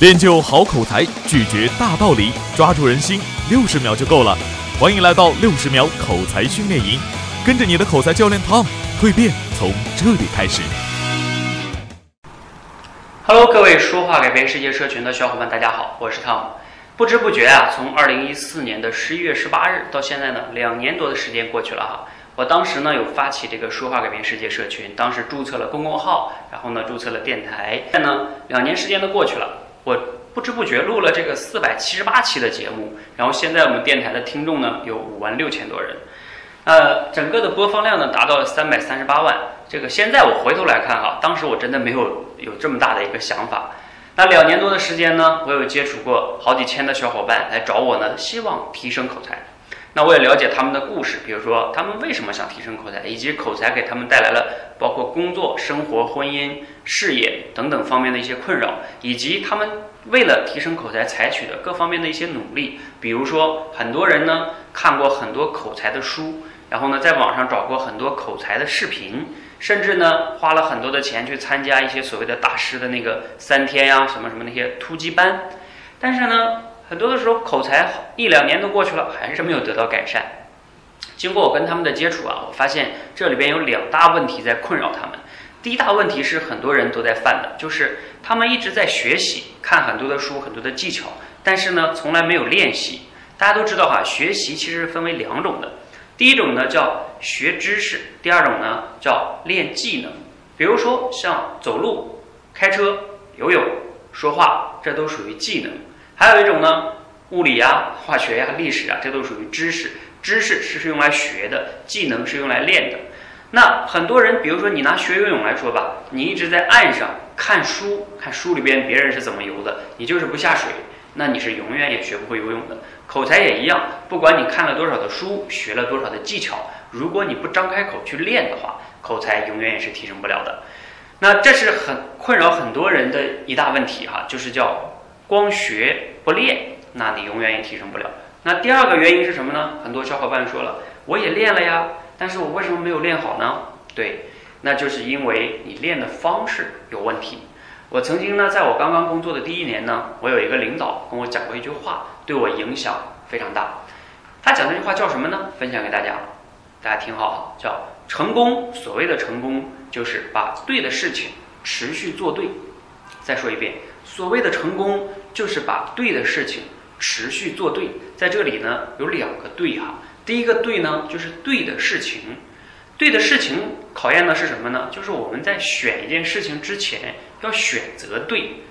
练就好口才，拒绝大道理，抓住人心，六十秒就够了。欢迎来到六十秒口才训练营，跟着你的口才教练 Tom，蜕变从这里开始。Hello，各位说话改变世界社群的小伙伴，大家好，我是 Tom。不知不觉啊，从二零一四年的十一月十八日到现在呢，两年多的时间过去了哈。我当时呢有发起这个说话改变世界社群，当时注册了公众号，然后呢注册了电台。现在呢两年时间都过去了。我不知不觉录了这个四百七十八期的节目，然后现在我们电台的听众呢有五万六千多人，呃，整个的播放量呢达到了三百三十八万。这个现在我回头来看哈，当时我真的没有有这么大的一个想法。那两年多的时间呢，我有接触过好几千的小伙伴来找我呢，希望提升口才。那我也了解他们的故事，比如说他们为什么想提升口才，以及口才给他们带来了包括工作、生活、婚姻、事业等等方面的一些困扰，以及他们为了提升口才采取的各方面的一些努力。比如说，很多人呢看过很多口才的书，然后呢在网上找过很多口才的视频，甚至呢花了很多的钱去参加一些所谓的大师的那个三天呀什么什么那些突击班，但是呢。很多的时候，口才一两年都过去了，还是没有得到改善。经过我跟他们的接触啊，我发现这里边有两大问题在困扰他们。第一大问题是很多人都在犯的，就是他们一直在学习，看很多的书，很多的技巧，但是呢，从来没有练习。大家都知道哈，学习其实分为两种的，第一种呢叫学知识，第二种呢叫练技能。比如说像走路、开车、游泳、说话，这都属于技能。还有一种呢，物理呀、化学呀、历史啊，这都属于知识。知识是是用来学的，技能是用来练的。那很多人，比如说你拿学游泳来说吧，你一直在岸上看书，看书里边别人是怎么游的，你就是不下水，那你是永远也学不会游泳的。口才也一样，不管你看了多少的书，学了多少的技巧，如果你不张开口去练的话，口才永远也是提升不了的。那这是很困扰很多人的一大问题哈，就是叫。光学不练，那你永远也提升不了。那第二个原因是什么呢？很多小伙伴说了，我也练了呀，但是我为什么没有练好呢？对，那就是因为你练的方式有问题。我曾经呢，在我刚刚工作的第一年呢，我有一个领导跟我讲过一句话，对我影响非常大。他讲这句话叫什么呢？分享给大家，大家听好哈，叫成功。所谓的成功，就是把对的事情持续做对。再说一遍。所谓的成功，就是把对的事情持续做对。在这里呢，有两个对哈。第一个对呢，就是对的事情。对的事情考验的是什么呢？就是我们在选一件事情之前，要选择对。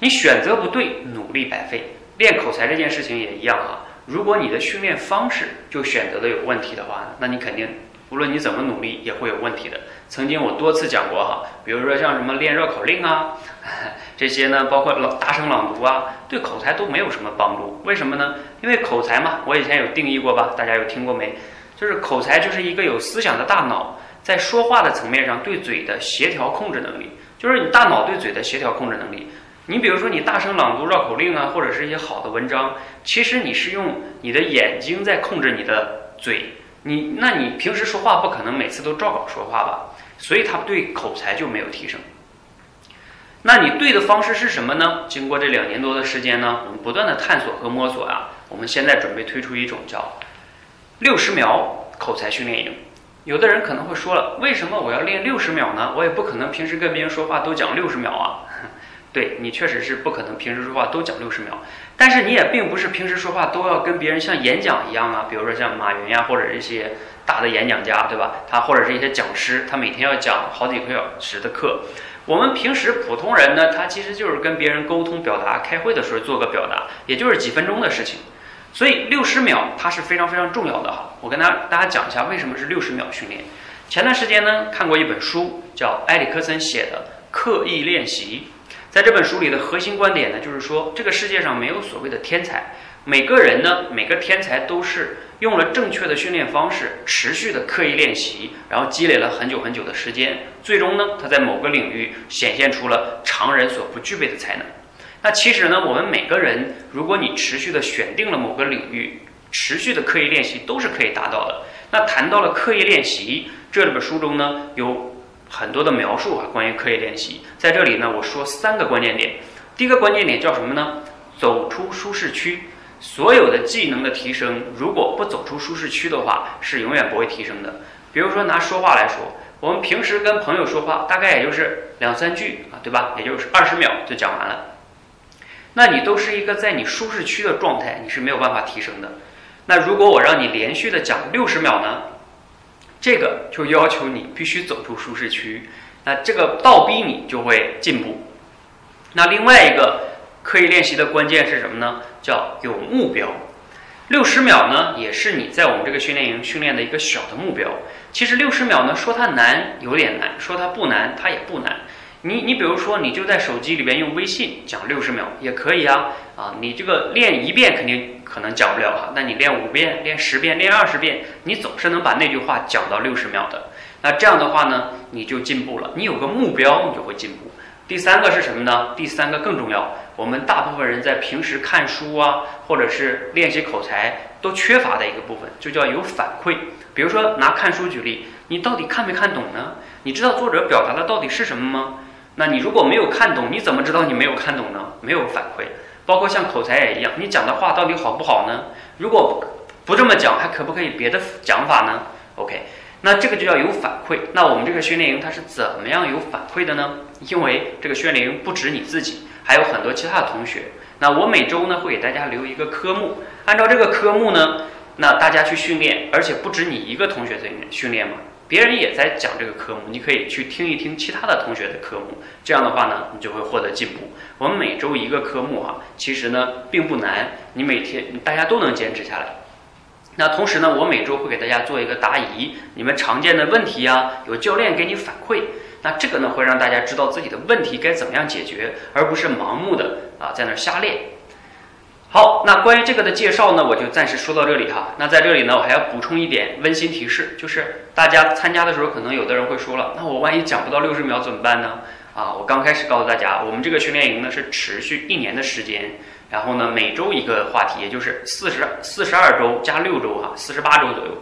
你选择不对，努力白费。练口才这件事情也一样哈。如果你的训练方式就选择的有问题的话，那你肯定。无论你怎么努力，也会有问题的。曾经我多次讲过哈，比如说像什么练绕口令啊，这些呢，包括朗大声朗读啊，对口才都没有什么帮助。为什么呢？因为口才嘛，我以前有定义过吧？大家有听过没？就是口才就是一个有思想的大脑，在说话的层面上对嘴的协调控制能力，就是你大脑对嘴的协调控制能力。你比如说你大声朗读绕口令啊，或者是一些好的文章，其实你是用你的眼睛在控制你的嘴。你那你平时说话不可能每次都照稿说话吧？所以他对口才就没有提升。那你对的方式是什么呢？经过这两年多的时间呢，我们不断的探索和摸索啊，我们现在准备推出一种叫六十秒口才训练营。有的人可能会说了，为什么我要练六十秒呢？我也不可能平时跟别人说话都讲六十秒啊。对你确实是不可能平时说话都讲六十秒，但是你也并不是平时说话都要跟别人像演讲一样啊，比如说像马云呀，或者一些大的演讲家，对吧？他或者是一些讲师，他每天要讲好几个小时的课。我们平时普通人呢，他其实就是跟别人沟通、表达、开会的时候做个表达，也就是几分钟的事情。所以六十秒它是非常非常重要的哈。我跟大家大家讲一下为什么是六十秒训练。前段时间呢，看过一本书，叫埃里克森写的《刻意练习》。在这本书里的核心观点呢，就是说这个世界上没有所谓的天才，每个人呢，每个天才都是用了正确的训练方式，持续的刻意练习，然后积累了很久很久的时间，最终呢，他在某个领域显现出了常人所不具备的才能。那其实呢，我们每个人，如果你持续的选定了某个领域，持续的刻意练习，都是可以达到的。那谈到了刻意练习，这本书中呢有。很多的描述啊，关于刻意练习，在这里呢，我说三个关键点。第一个关键点叫什么呢？走出舒适区。所有的技能的提升，如果不走出舒适区的话，是永远不会提升的。比如说拿说话来说，我们平时跟朋友说话，大概也就是两三句啊，对吧？也就是二十秒就讲完了。那你都是一个在你舒适区的状态，你是没有办法提升的。那如果我让你连续的讲六十秒呢？这个就要求你必须走出舒适区，那这个倒逼你就会进步。那另外一个刻意练习的关键是什么呢？叫有目标。六十秒呢，也是你在我们这个训练营训练的一个小的目标。其实六十秒呢，说它难有点难，说它不难它也不难。你你比如说，你就在手机里边用微信讲六十秒也可以啊啊！你这个练一遍肯定可能讲不了哈，那你练五遍、练十遍、练二十遍，你总是能把那句话讲到六十秒的。那这样的话呢，你就进步了。你有个目标，你就会进步。第三个是什么呢？第三个更重要。我们大部分人在平时看书啊，或者是练习口才都缺乏的一个部分，就叫有反馈。比如说拿看书举例，你到底看没看懂呢？你知道作者表达的到底是什么吗？那你如果没有看懂，你怎么知道你没有看懂呢？没有反馈，包括像口才也一样，你讲的话到底好不好呢？如果不这么讲，还可不可以别的讲法呢？OK，那这个就要有反馈。那我们这个训练营它是怎么样有反馈的呢？因为这个训练营不止你自己，还有很多其他的同学。那我每周呢会给大家留一个科目，按照这个科目呢，那大家去训练，而且不止你一个同学在训练嘛。别人也在讲这个科目，你可以去听一听其他的同学的科目。这样的话呢，你就会获得进步。我们每周一个科目哈，其实呢并不难，你每天大家都能坚持下来。那同时呢，我每周会给大家做一个答疑，你们常见的问题呀，有教练给你反馈。那这个呢会让大家知道自己的问题该怎么样解决，而不是盲目的啊在那瞎练。好，那关于这个的介绍呢，我就暂时说到这里哈。那在这里呢，我还要补充一点温馨提示，就是大家参加的时候，可能有的人会说了，那我万一讲不到六十秒怎么办呢？啊，我刚开始告诉大家，我们这个训练营呢是持续一年的时间，然后呢每周一个话题，也就是四十四十二周加六周哈，四十八周左右。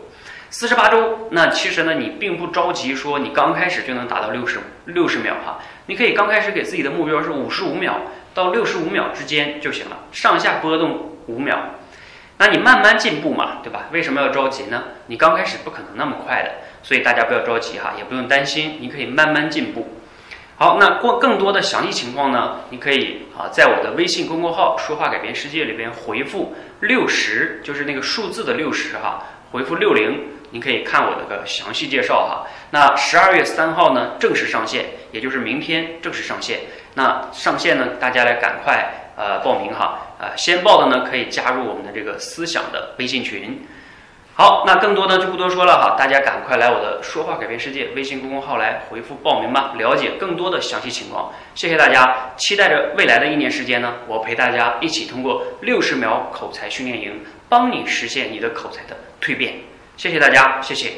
四十八周，那其实呢，你并不着急说你刚开始就能达到六十六十秒哈，你可以刚开始给自己的目标是五十五秒。到六十五秒之间就行了，上下波动五秒，那你慢慢进步嘛，对吧？为什么要着急呢？你刚开始不可能那么快的，所以大家不要着急哈，也不用担心，你可以慢慢进步。好，那过更多的详细情况呢，你可以啊在我的微信公众号“说话改变世界”里边回复六十，就是那个数字的六十哈，回复六零，您可以看我的个详细介绍哈。那十二月三号呢正式上线，也就是明天正式上线。那上线呢，大家来赶快呃报名哈，呃先报的呢可以加入我们的这个思想的微信群。好，那更多呢就不多说了哈，大家赶快来我的说话改变世界微信公众号来回复报名吧，了解更多的详细情况。谢谢大家，期待着未来的一年时间呢，我陪大家一起通过六十秒口才训练营，帮你实现你的口才的蜕变。谢谢大家，谢谢。